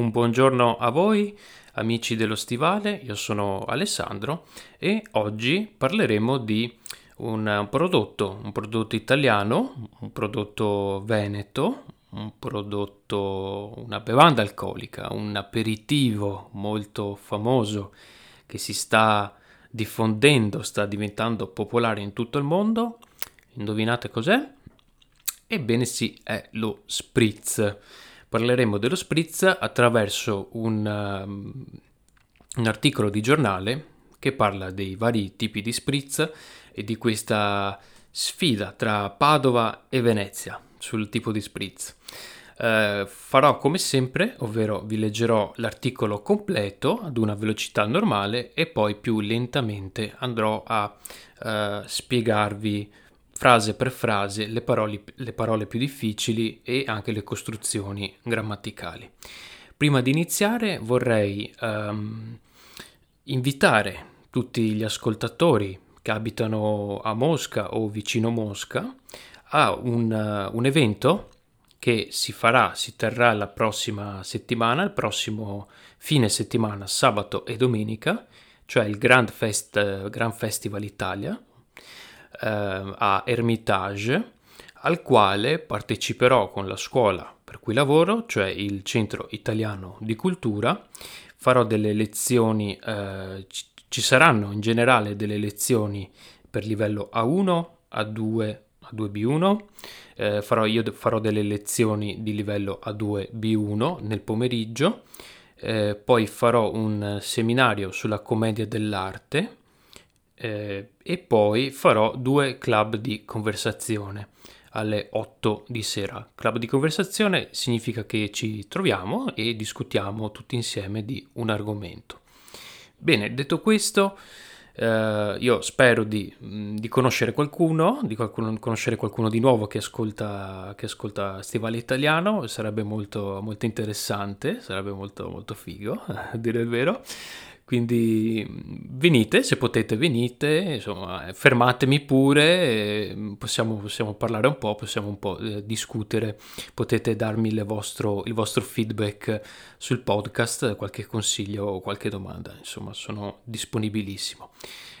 Un buongiorno a voi, amici dello stivale, io sono Alessandro e oggi parleremo di un prodotto, un prodotto italiano, un prodotto veneto, un prodotto, una bevanda alcolica, un aperitivo molto famoso che si sta diffondendo, sta diventando popolare in tutto il mondo. Indovinate cos'è? Ebbene sì, è lo spritz. Parleremo dello spritz attraverso un, um, un articolo di giornale che parla dei vari tipi di spritz e di questa sfida tra Padova e Venezia sul tipo di spritz. Uh, farò come sempre, ovvero vi leggerò l'articolo completo ad una velocità normale e poi più lentamente andrò a uh, spiegarvi frase per frase le parole, le parole più difficili e anche le costruzioni grammaticali. Prima di iniziare vorrei um, invitare tutti gli ascoltatori che abitano a Mosca o vicino Mosca a un, uh, un evento che si farà, si terrà la prossima settimana, il prossimo fine settimana, sabato e domenica, cioè il Grand, Fest, Grand Festival Italia, a Hermitage, al quale parteciperò con la scuola per cui lavoro, cioè il Centro Italiano di Cultura. Farò delle lezioni, eh, ci saranno in generale delle lezioni per livello A1, A2, A2B1. Eh, farò, io farò delle lezioni di livello A2B1 nel pomeriggio. Eh, poi farò un seminario sulla commedia dell'arte eh, e poi farò due club di conversazione alle 8 di sera. Club di conversazione significa che ci troviamo e discutiamo tutti insieme di un argomento. Bene, detto questo, eh, io spero di, mm, di, conoscere qualcuno, di qualcuno, conoscere qualcuno di nuovo che ascolta, che ascolta Stivale Italiano, sarebbe molto, molto interessante, sarebbe molto, molto figo, a dire il vero. Quindi venite, se potete venite, insomma, fermatemi pure, possiamo, possiamo parlare un po', possiamo un po' eh, discutere, potete darmi vostro, il vostro feedback sul podcast, qualche consiglio o qualche domanda, insomma sono disponibilissimo.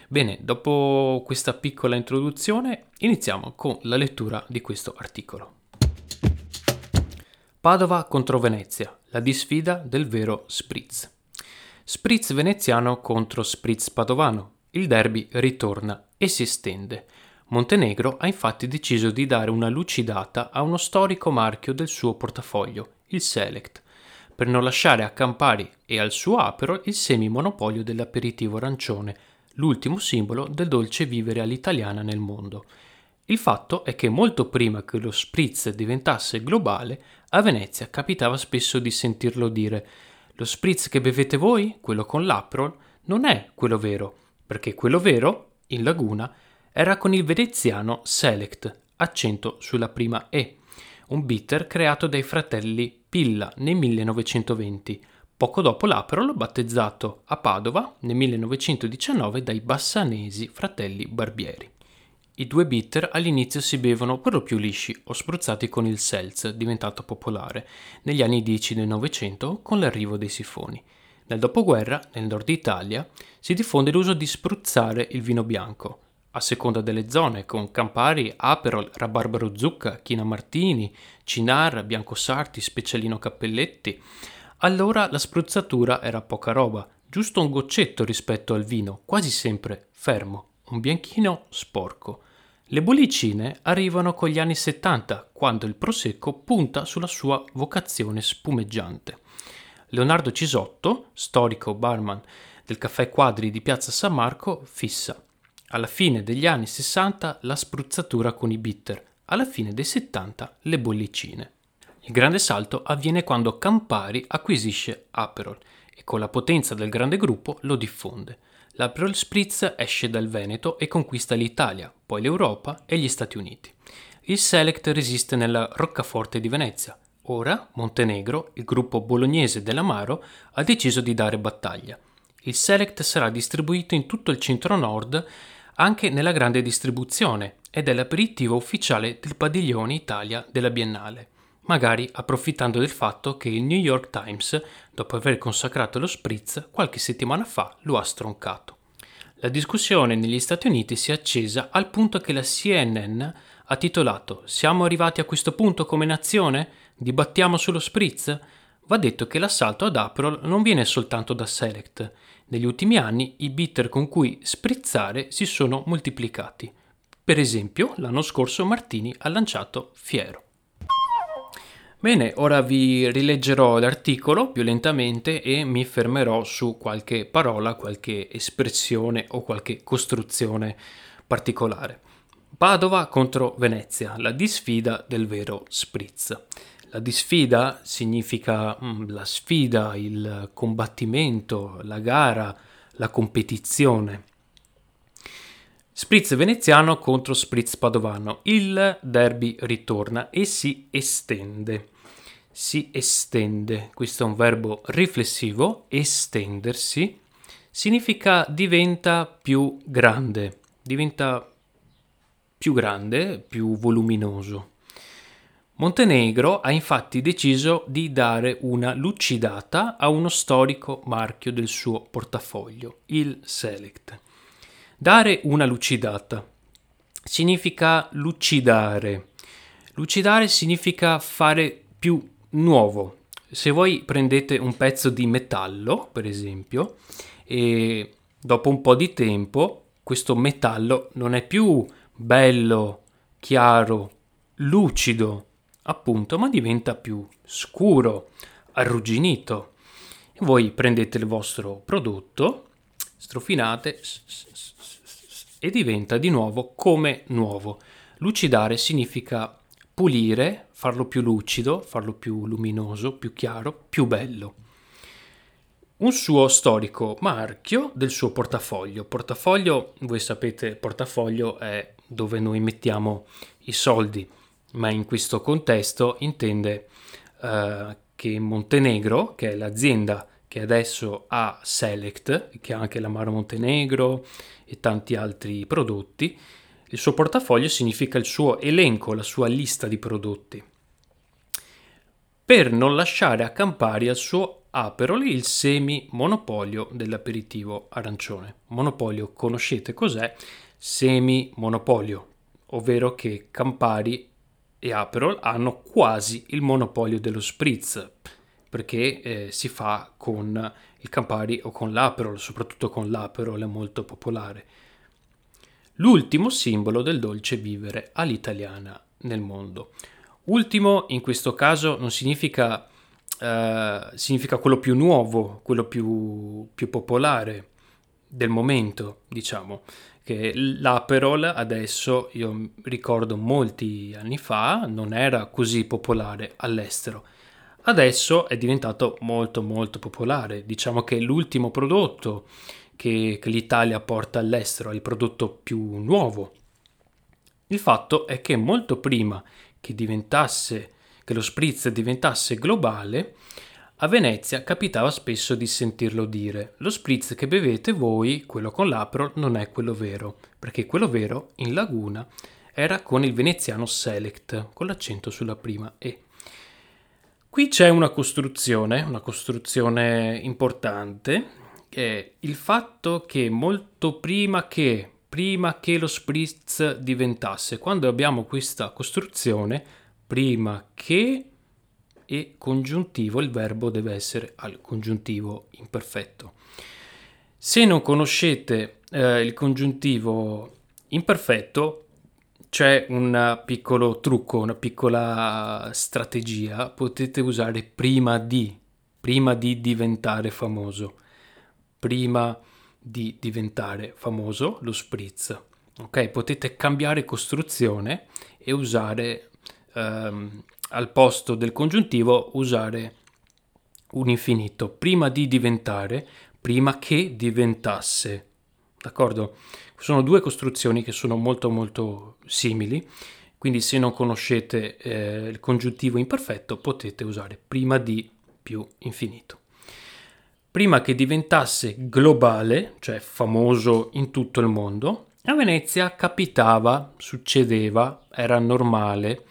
Bene, dopo questa piccola introduzione iniziamo con la lettura di questo articolo. Padova contro Venezia, la disfida del vero Spritz. Spritz veneziano contro Spritz padovano. Il derby ritorna e si estende. Montenegro ha infatti deciso di dare una lucidata a uno storico marchio del suo portafoglio, il Select, per non lasciare a Campari e al suo Aperol il semimonopolio dell'aperitivo arancione, l'ultimo simbolo del dolce vivere all'italiana nel mondo. Il fatto è che molto prima che lo spritz diventasse globale, a Venezia capitava spesso di sentirlo dire lo spritz che bevete voi, quello con l'Aprol, non è quello vero, perché quello vero, in laguna, era con il veneziano Select, accento sulla prima E, un bitter creato dai fratelli Pilla nel 1920, poco dopo l'Aperol battezzato a Padova nel 1919 dai bassanesi fratelli Barbieri. I due bitter all'inizio si bevono per lo più lisci o spruzzati con il seltz, diventato popolare, negli anni 10 del Novecento con l'arrivo dei sifoni. Nel dopoguerra, nel nord Italia, si diffonde l'uso di spruzzare il vino bianco, a seconda delle zone, con Campari, Aperol, Rabarbaro Zucca, China Martini, Cinar, Bianco Sarti, Specialino Cappelletti. Allora la spruzzatura era poca roba, giusto un goccetto rispetto al vino, quasi sempre fermo, un bianchino sporco. Le bollicine arrivano con gli anni 70, quando il prosecco punta sulla sua vocazione spumeggiante. Leonardo Cisotto, storico barman del caffè Quadri di Piazza San Marco, fissa alla fine degli anni 60 la spruzzatura con i bitter, alla fine dei 70 le bollicine. Il grande salto avviene quando Campari acquisisce Aperol e con la potenza del grande gruppo lo diffonde. L'Aperol Spritz esce dal Veneto e conquista l'Italia, poi l'Europa e gli Stati Uniti. Il Select resiste nella roccaforte di Venezia. Ora Montenegro, il gruppo bolognese dell'Amaro, ha deciso di dare battaglia. Il Select sarà distribuito in tutto il centro-nord anche nella grande distribuzione ed è l'aperitivo ufficiale del padiglione Italia della Biennale. Magari approfittando del fatto che il New York Times, dopo aver consacrato lo spritz, qualche settimana fa lo ha stroncato. La discussione negli Stati Uniti si è accesa al punto che la CNN ha titolato Siamo arrivati a questo punto come nazione? Dibattiamo sullo spritz? Va detto che l'assalto ad Aperol non viene soltanto da Select. Negli ultimi anni i bitter con cui sprizzare si sono moltiplicati. Per esempio, l'anno scorso Martini ha lanciato Fiero. Bene, ora vi rileggerò l'articolo più lentamente e mi fermerò su qualche parola, qualche espressione o qualche costruzione particolare. Padova contro Venezia, la disfida del vero spritz. La disfida significa mm, la sfida, il combattimento, la gara, la competizione. Spritz veneziano contro Spritz padovano. Il derby ritorna e si estende. Si estende, questo è un verbo riflessivo, estendersi, significa diventa più grande, diventa più grande, più voluminoso. Montenegro ha infatti deciso di dare una lucidata a uno storico marchio del suo portafoglio, il Select. Dare una lucidata significa lucidare. Lucidare significa fare più nuovo. Se voi prendete un pezzo di metallo, per esempio, e dopo un po' di tempo questo metallo non è più bello, chiaro, lucido, appunto, ma diventa più scuro, arrugginito. Voi prendete il vostro prodotto, strofinate e diventa di nuovo come nuovo. Lucidare significa pulire, farlo più lucido, farlo più luminoso, più chiaro, più bello. Un suo storico marchio del suo portafoglio. Portafoglio, voi sapete, portafoglio è dove noi mettiamo i soldi, ma in questo contesto intende uh, che Montenegro, che è l'azienda che adesso ha Select, che ha anche l'Amaro Montenegro e tanti altri prodotti, il suo portafoglio significa il suo elenco, la sua lista di prodotti. Per non lasciare a Campari al suo Aperol il semi monopolio dell'aperitivo arancione. Monopolio, conoscete cos'è? Semi monopolio, ovvero che Campari e Aperol hanno quasi il monopolio dello spritz perché eh, si fa con il Campari o con l'Aperol, soprattutto con l'Aperol è molto popolare. L'ultimo simbolo del dolce vivere all'italiana nel mondo. Ultimo in questo caso non significa, eh, significa quello più nuovo, quello più, più popolare del momento, diciamo che l'Aperol adesso, io ricordo molti anni fa, non era così popolare all'estero Adesso è diventato molto molto popolare, diciamo che l'ultimo prodotto che, che l'Italia porta all'estero è il prodotto più nuovo. Il fatto è che molto prima che diventasse che lo spritz diventasse globale, a Venezia capitava spesso di sentirlo dire: lo spritz che bevete voi, quello con l'Aperol, non è quello vero, perché quello vero in laguna era con il veneziano Select, con l'accento sulla prima E. Qui c'è una costruzione, una costruzione importante, che è il fatto che molto prima che, prima che lo spritz diventasse, quando abbiamo questa costruzione, prima che e congiuntivo, il verbo deve essere al congiuntivo imperfetto. Se non conoscete eh, il congiuntivo imperfetto, c'è un piccolo trucco, una piccola strategia, potete usare prima di, prima di diventare famoso, prima di diventare famoso lo spritz. Ok, potete cambiare costruzione e usare ehm, al posto del congiuntivo usare un infinito prima di diventare, prima che diventasse. D'accordo? Sono due costruzioni che sono molto molto simili, quindi se non conoscete eh, il congiuntivo imperfetto potete usare prima di più infinito. Prima che diventasse globale, cioè famoso in tutto il mondo, a Venezia capitava, succedeva, era normale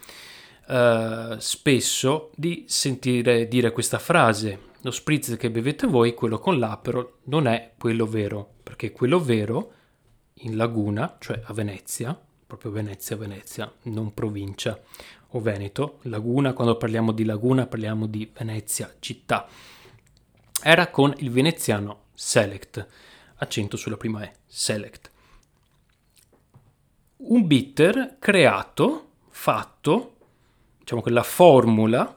eh, spesso di sentire dire questa frase. Lo spritz che bevete voi, quello con l'Aperol, non è quello vero, perché quello vero in laguna, cioè a Venezia, proprio Venezia, Venezia, non provincia o Veneto. Laguna, quando parliamo di laguna parliamo di Venezia, città. Era con il veneziano Select, accento sulla prima E, Select. Un bitter creato, fatto, diciamo che la formula,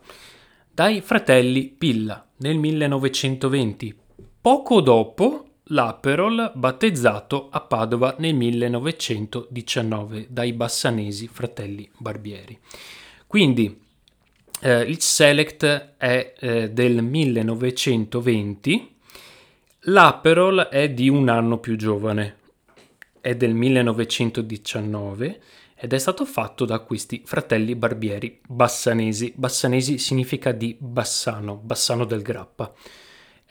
dai fratelli Pilla nel 1920, poco dopo l'Aperol battezzato a Padova nel 1919 dai bassanesi fratelli Barbieri. Quindi eh, il Select è eh, del 1920, l'Aperol è di un anno più giovane, è del 1919 ed è stato fatto da questi fratelli barbieri bassanesi. Bassanesi significa di Bassano, Bassano del Grappa.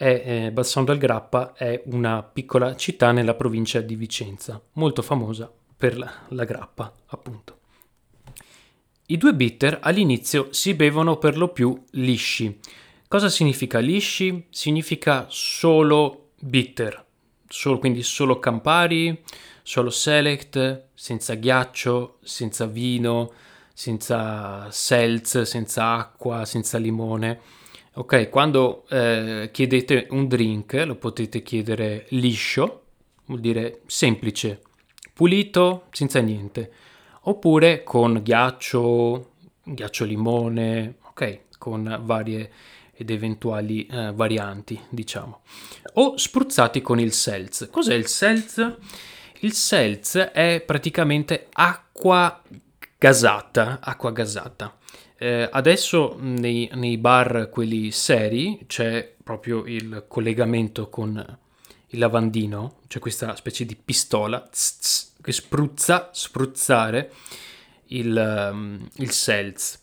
E, eh, Bassano del Grappa è una piccola città nella provincia di Vicenza, molto famosa per la, la grappa, appunto. I due bitter all'inizio si bevono per lo più lisci. Cosa significa lisci? Significa solo bitter, solo, quindi solo Campari, solo Select, senza ghiaccio, senza vino, senza seltz, senza acqua, senza limone. Ok, quando eh, chiedete un drink lo potete chiedere liscio, vuol dire semplice, pulito, senza niente oppure con ghiaccio, ghiaccio limone, ok, con varie ed eventuali eh, varianti, diciamo, o spruzzati con il seltz. Cos'è il seltz? Il seltz è praticamente acqua gasata, acqua gasata. Eh, adesso nei, nei, bar, quelli seri, c'è proprio il collegamento con il lavandino, c'è questa specie di pistola tz, tz, che spruzza, spruzzare il, um, il seltz.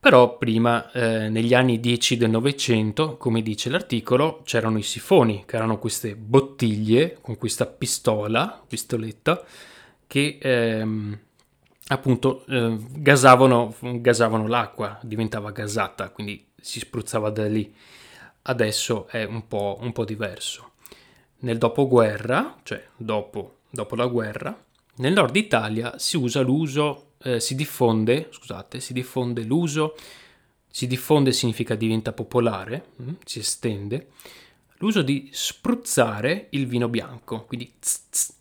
Però prima, eh, negli anni 10 del Novecento, come dice l'articolo, c'erano i sifoni, che erano queste bottiglie con questa pistola, pistoletta, che ehm, appunto eh, gasavano, gasavano l'acqua, diventava gasata, quindi si spruzzava da lì. Adesso è un po', un po diverso. Nel dopoguerra, cioè dopo dopo la guerra, nel nord Italia si usa l'uso, eh, si diffonde, scusate, si diffonde l'uso, si diffonde significa diventa popolare, mh, mm, si estende, l'uso di spruzzare il vino bianco, quindi tz, tz,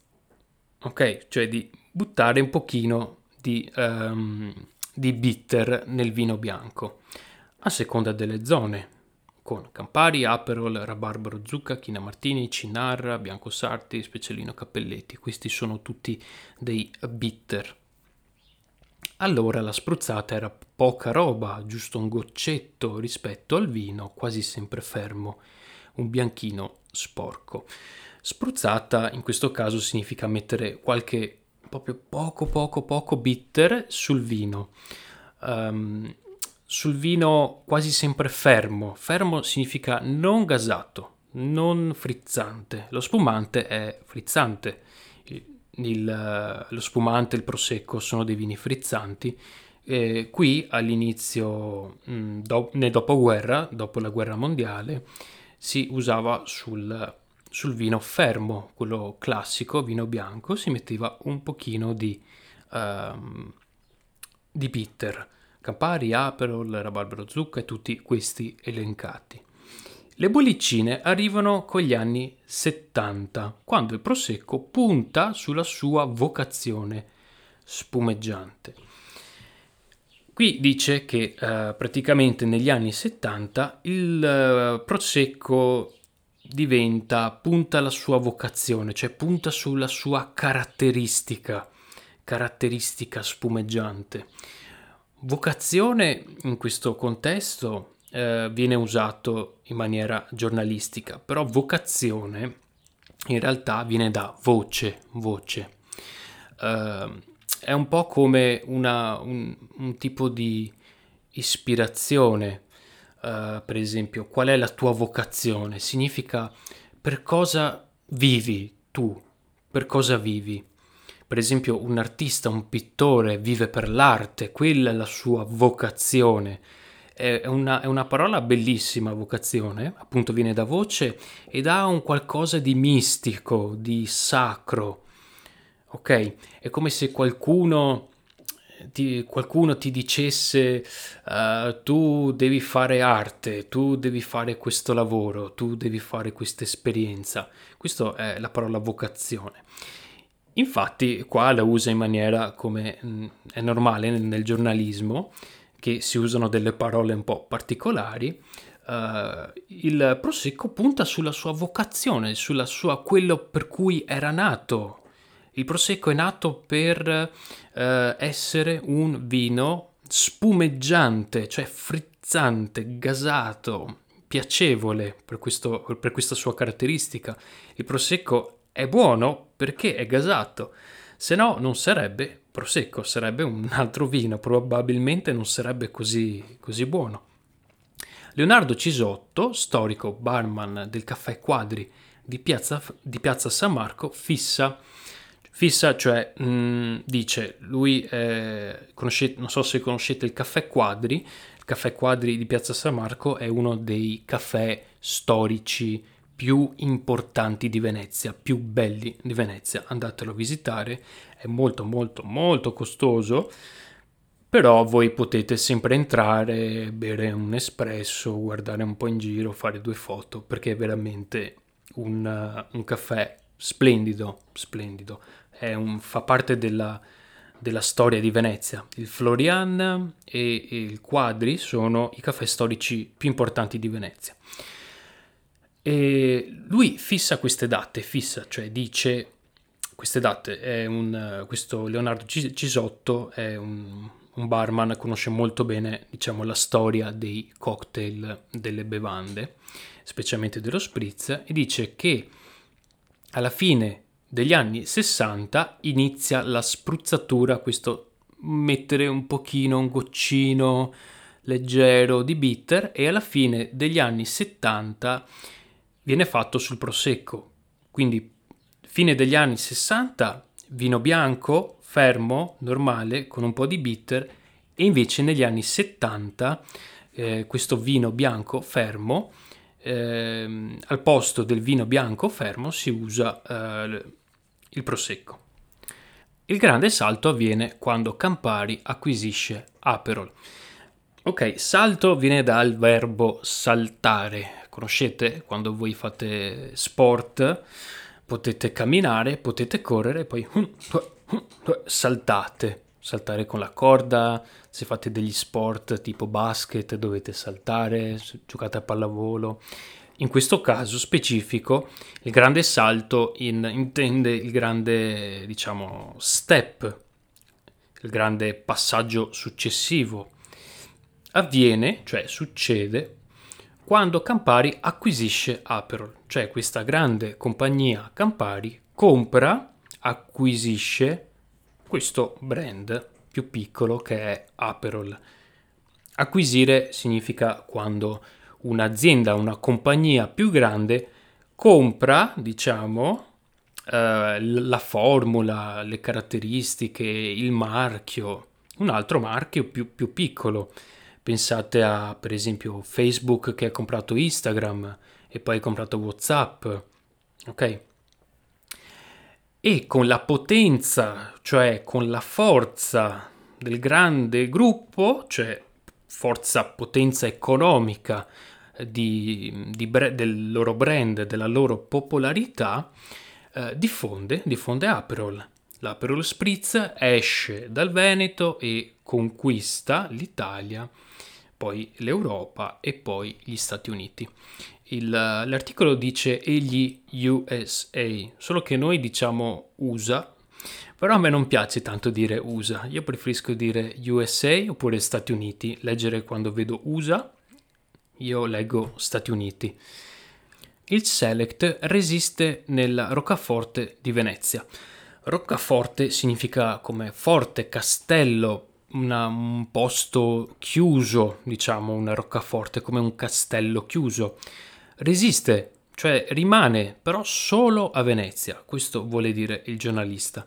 ok, cioè di buttare un pochino di, um, di bitter nel vino bianco, a seconda delle zone con Campari, Aperol, Rabarbaro Zucca, China Martini, Cinarra, Bianco Sarti, Specialino Cappelletti. Questi sono tutti dei bitter. Allora la spruzzata era poca roba, giusto un goccetto rispetto al vino, quasi sempre fermo, un bianchino sporco. Spruzzata in questo caso significa mettere qualche proprio poco poco poco bitter sul vino. Um, sul vino quasi sempre fermo. Fermo significa non gasato, non frizzante. Lo spumante è frizzante. Il, il, lo spumante e il prosecco sono dei vini frizzanti. Eh, qui all'inizio, mh, mm, do, nel dopoguerra, dopo la guerra mondiale, si usava sul, sul, vino fermo, quello classico, vino bianco, si metteva un pochino di, uh, di bitter Campari, Aperol, Rabarbero Zucca e tutti questi elencati. Le bollicine arrivano con gli anni 70, quando il Prosecco punta sulla sua vocazione spumeggiante. Qui dice che eh, praticamente negli anni 70 il eh, Prosecco diventa, punta la sua vocazione, cioè punta sulla sua caratteristica, caratteristica spumeggiante. Vocazione in questo contesto eh, viene usato in maniera giornalistica, però vocazione in realtà viene da voce, voce. Uh, è un po' come una, un, un, tipo di ispirazione, uh, per esempio, qual è la tua vocazione? Significa per cosa vivi tu, per cosa vivi. per esempio un artista, un pittore vive per l'arte, quella è la sua vocazione. È una, è una parola bellissima, vocazione, appunto viene da voce ed ha un qualcosa di mistico, di sacro. Ok? È come se qualcuno ti, qualcuno ti dicesse uh, tu devi fare arte, tu devi fare questo lavoro, tu devi fare questa esperienza. Questa è la parola vocazione. Infatti qua la usa in maniera come mh, è normale nel, nel, giornalismo, che si usano delle parole un po' particolari. Uh, il Prosecco punta sulla sua vocazione, sulla sua, quello per cui era nato. Il Prosecco è nato per uh, essere un vino spumeggiante, cioè frizzante, gasato, piacevole per, questo, per questa sua caratteristica. Il Prosecco è buono perché è gasato, se no non sarebbe prosecco, sarebbe un altro vino, probabilmente non sarebbe così, così buono. Leonardo Cisotto, storico barman del caffè Quadri di Piazza, di Piazza San Marco, fissa, fissa cioè mh, mm, dice, lui, eh, non so se conoscete il caffè Quadri, il caffè Quadri di Piazza San Marco è uno dei caffè storici più importanti di Venezia, più belli di Venezia. Andatelo a visitare, è molto molto molto costoso, però voi potete sempre entrare, bere un espresso, guardare un po' in giro, fare due foto, perché è veramente un, un caffè splendido, splendido. Un, fa parte della, della storia di Venezia. Il Florian e il Quadri sono i caffè storici più importanti di Venezia. E lui fissa queste date, fissa, cioè dice queste date. Un, questo Leonardo Cisotto è un, un barman, conosce molto bene diciamo, la storia dei cocktail, delle bevande, specialmente dello spritz, e dice che alla fine degli anni 60 inizia la spruzzatura, questo mettere un pochino, un goccino leggero di bitter, e alla fine degli anni 70 viene fatto sul prosecco. Quindi fine degli anni 60 vino bianco, fermo, normale, con un po' di bitter e invece negli anni 70 eh, questo vino bianco fermo, eh, al posto del vino bianco fermo si usa eh, il prosecco. Il grande salto avviene quando Campari acquisisce Aperol. Ok, salto viene dal verbo saltare, conoscete quando voi fate sport, potete camminare, potete correre, poi saltate, saltare con la corda, se fate degli sport tipo basket dovete saltare, giocate a pallavolo. In questo caso specifico, il grande salto in, intende il grande, diciamo, step, il grande passaggio successivo. Avviene, cioè succede, quando Campari acquisisce Aperol, cioè questa grande compagnia Campari compra, acquisisce questo brand più piccolo che è Aperol. Acquisire significa quando un'azienda, una compagnia più grande compra, diciamo, eh, la formula, le caratteristiche, il marchio, un altro marchio più, più piccolo Pensate a, per esempio, Facebook che ha comprato Instagram e poi ha comprato WhatsApp, ok? E con la potenza, cioè con la forza del grande gruppo, cioè forza, potenza economica di, di bre- del loro brand, della loro popolarità, eh, diffonde, diffonde Aperol. L'Aperol Spritz esce dal Veneto e conquista l'Italia poi l'Europa e poi gli Stati Uniti. Il, l'articolo dice egli USA, solo che noi diciamo USA, però a me non piace tanto dire USA, io preferisco dire USA oppure Stati Uniti, leggere quando vedo USA, io leggo Stati Uniti. Il Select resiste nella roccaforte di Venezia. Roccaforte significa come forte castello una, un posto chiuso, diciamo, una roccaforte, come un castello chiuso. Resiste, cioè rimane, però solo a Venezia, questo vuole dire il giornalista.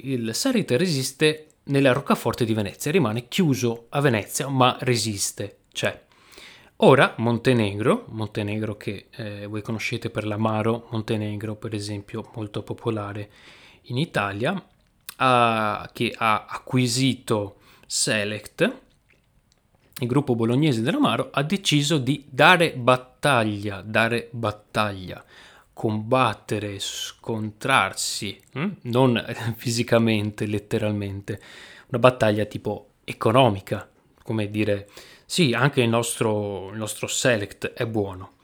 il Select resiste nella roccaforte di Venezia, rimane chiuso a Venezia, ma resiste, c'è. Ora Montenegro, Montenegro che eh, voi conoscete per l'amaro Montenegro, per esempio, molto popolare in Italia, ha, che ha acquisito Select, il gruppo bolognese dell'amaro ha deciso di dare battaglia, dare battaglia, combattere, scontrarsi, hm? non fisicamente, letteralmente, una battaglia tipo economica, come dire sì, anche il nostro, il nostro select è buono.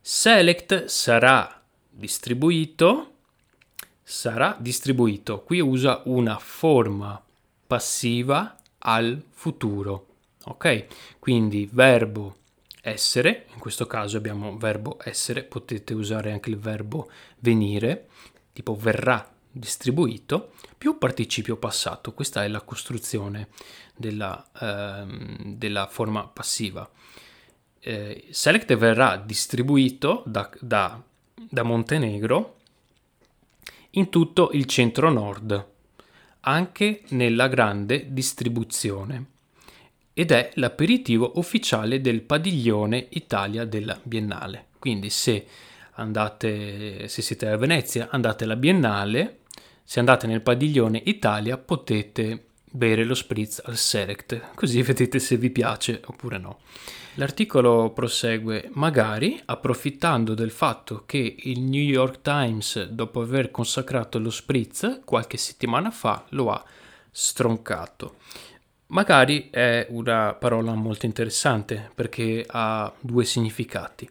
Select sarà distribuito, sarà distribuito. Qui usa una forma passiva al futuro. Ok? Quindi verbo essere, in questo caso abbiamo verbo essere, potete usare anche il verbo venire, tipo verrà distribuito, più participio passato. Questa è la costruzione della, ehm, della forma passiva. Eh, select verrà distribuito da, da, da Montenegro in tutto il centro-nord, anche nella grande distribuzione, ed è l'aperitivo ufficiale del padiglione Italia della Biennale. Quindi se andate, se siete a Venezia, andate alla Biennale, se andate nel padiglione Italia potete bere lo spritz al select, così vedete se vi piace oppure no. L'articolo prosegue, magari approfittando del fatto che il New York Times, dopo aver consacrato lo spritz qualche settimana fa, lo ha stroncato. Magari è una parola molto interessante perché ha due significati.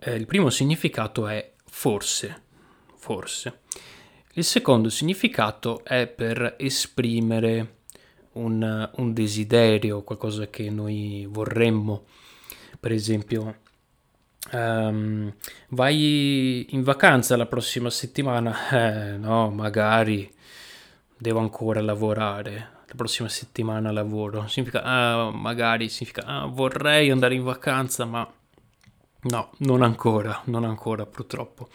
Eh, il primo significato è forse, forse. Il secondo significato è per esprimere un, un desiderio, qualcosa che noi vorremmo. Per esempio, um, vai in vacanza la prossima settimana? Eh, no, magari devo ancora lavorare. La prossima settimana lavoro. Significa, ah, magari significa, ah, vorrei andare in vacanza, ma no, non ancora, non ancora purtroppo.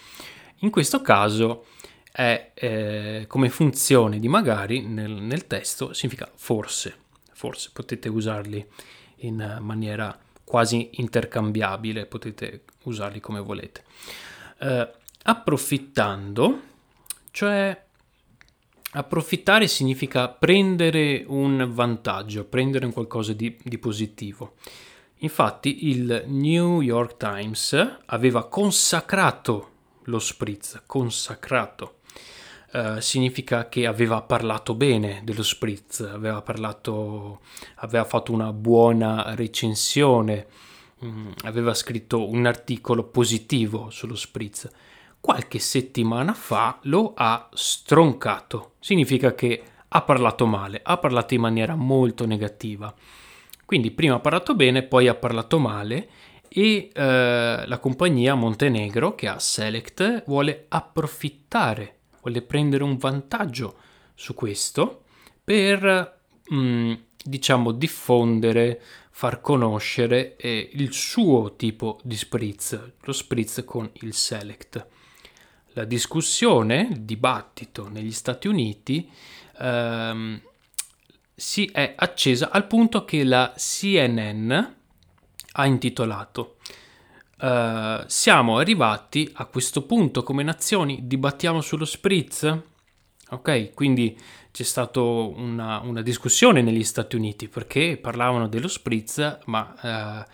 In questo caso è eh, come funzione di magari nel, nel, testo significa forse, forse potete usarli in maniera quasi intercambiabile, potete usarli come volete. Eh, approfittando, cioè approfittare significa prendere un vantaggio, prendere un qualcosa di, di positivo. Infatti il New York Times aveva consacrato lo spritz, consacrato Uh, significa che aveva parlato bene dello spritz, aveva, parlato, aveva fatto una buona recensione, um, aveva scritto un articolo positivo sullo spritz. Qualche settimana fa lo ha stroncato, significa che ha parlato male, ha parlato in maniera molto negativa. Quindi prima ha parlato bene, poi ha parlato male e uh, la compagnia Montenegro che ha Select vuole approfittare vuole prendere un vantaggio su questo per, mh, mm, diciamo, diffondere, far conoscere eh, il suo tipo di spritz, lo spritz con il select. La discussione, il dibattito negli Stati Uniti ehm, si è accesa al punto che la CNN ha intitolato Uh, siamo arrivati a questo punto come nazioni, dibattiamo sullo spritz. Ok, quindi c'è stata una, una, discussione negli Stati Uniti perché parlavano dello spritz, ma uh,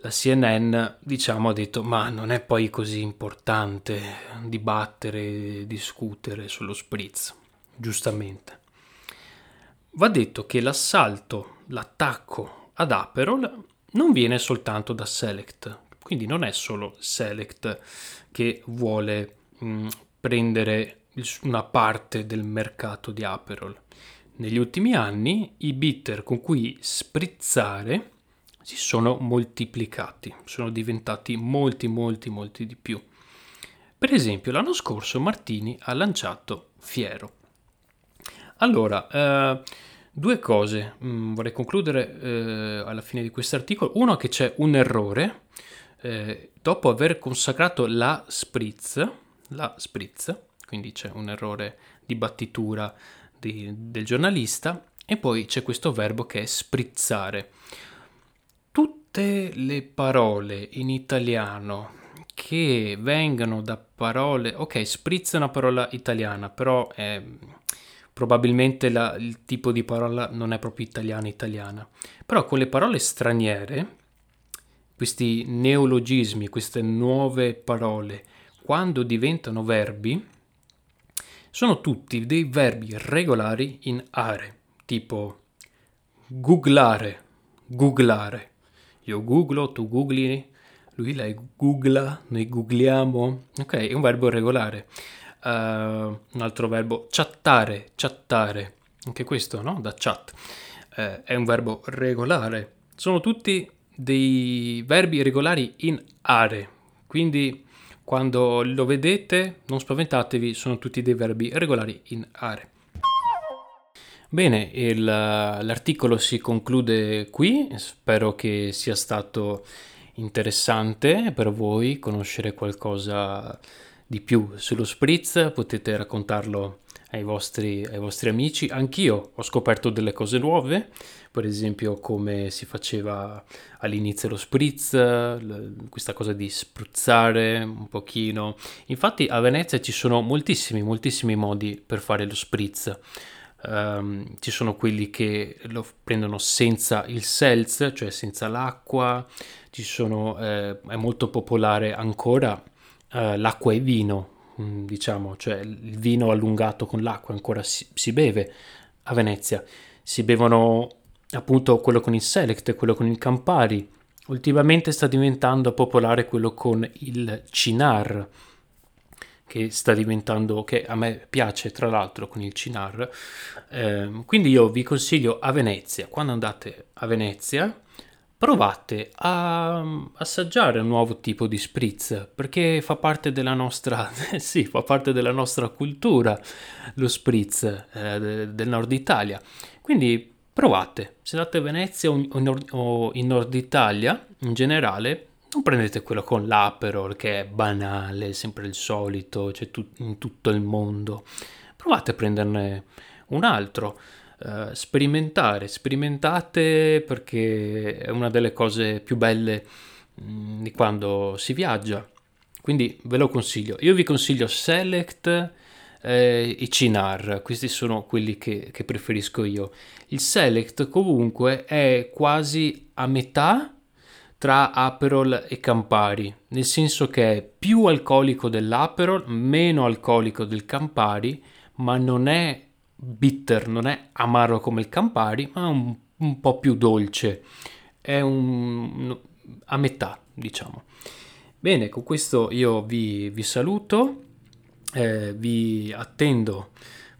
la CNN diciamo ha detto ma non è poi così importante dibattere, discutere sullo spritz, giustamente. Va detto che l'assalto, l'attacco ad Aperol non viene soltanto da Select, quindi non è solo Select che vuole mh, mm, prendere una parte del mercato di Aperol. Negli ultimi anni i bitter con cui sprizzare si sono moltiplicati, sono diventati molti, molti, molti di più. Per esempio, l'anno scorso Martini ha lanciato Fiero. Allora, eh, due cose mm, vorrei concludere eh, alla fine di questo articolo. Uno, che c'è un errore eh, dopo aver consacrato la spritz, la spritz, quindi c'è un errore di battitura di, del giornalista e poi c'è questo verbo che è sprizzare. Tutte le parole in italiano che vengono da parole, ok, sprizza è una parola italiana, però è, probabilmente la, il tipo di parola non è proprio italiana italiana, però con le parole straniere, questi neologismi, queste nuove parole, quando diventano verbi, sono tutti dei verbi regolari in are, tipo googlare, googlare. Io googlo, tu googli, lui lei googla, noi googliamo. Ok, è un verbo regolare. Uh, un altro verbo, chattare, chattare. Anche questo, no? Da chat. Uh, è un verbo regolare. Sono tutti dei verbi regolari in are. Quindi quando lo vedete, non spaventatevi, sono tutti dei verbi regolari in are. Bene, il, l'articolo si conclude qui, spero che sia stato interessante per voi conoscere qualcosa di più sullo spritz, potete raccontarlo ai vostri, ai vostri amici. Anch'io ho scoperto delle cose nuove, per esempio come si faceva all'inizio lo spritz, questa cosa di spruzzare un pochino. Infatti a Venezia ci sono moltissimi, moltissimi modi per fare lo spritz. Um, ci sono quelli che lo prendono senza il seltz, cioè senza l'acqua, ci sono, eh, è molto popolare ancora eh, l'acqua e vino, mm, diciamo, cioè il vino allungato con l'acqua ancora si, si, beve a Venezia. Si bevono appunto quello con il Select quello con il Campari. Ultimamente sta diventando popolare quello con il Cinar, che sta diventando, che a me piace tra l'altro con il Cinar. Eh, quindi io vi consiglio a Venezia, quando andate a Venezia, provate a assaggiare un nuovo tipo di spritz perché fa parte della nostra, sì, fa parte della nostra cultura lo spritz eh, del nord Italia. Quindi provate, se andate a Venezia o in Nord Italia in generale, non prendete quello con l'Aperol che è banale, sempre il solito, c'è tu- in tutto il mondo. Provate a prenderne un altro uh, sperimentare, sperimentate perché è una delle cose più belle mm, di quando si viaggia. Quindi ve lo consiglio. Io vi consiglio Select eh, e Cinar, questi sono quelli che, che preferisco io. Il Select comunque è quasi a metà tra Aperol e Campari, nel senso che è più alcolico dell'Aperol, meno alcolico del Campari, ma non è bitter, non è amaro come il Campari, ma un, un po' più dolce. È un, a metà, diciamo. Bene, con questo io vi, vi saluto, eh, vi attendo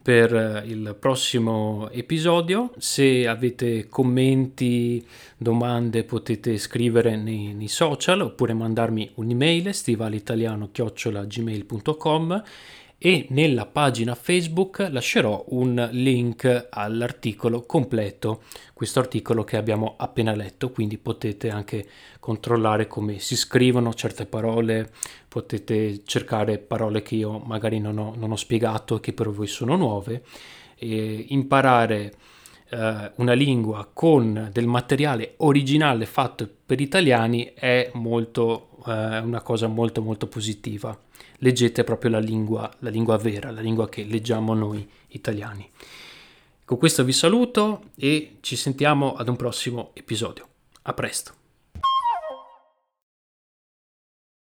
per il prossimo episodio. Se avete commenti, domande potete scrivere nei, nei social oppure mandarmi un'email stivalitaliano-gmail.com e nella pagina Facebook lascerò un link all'articolo completo, questo articolo che abbiamo appena letto, quindi potete anche controllare come si scrivono certe parole, potete cercare parole che io magari non ho, non ho spiegato e che per voi sono nuove, e imparare eh, una lingua con del materiale originale fatto per italiani è molto, eh, una cosa molto molto positiva leggete proprio la lingua, la lingua vera, la lingua che leggiamo noi italiani. Con questo vi saluto e ci sentiamo ad un prossimo episodio. A presto.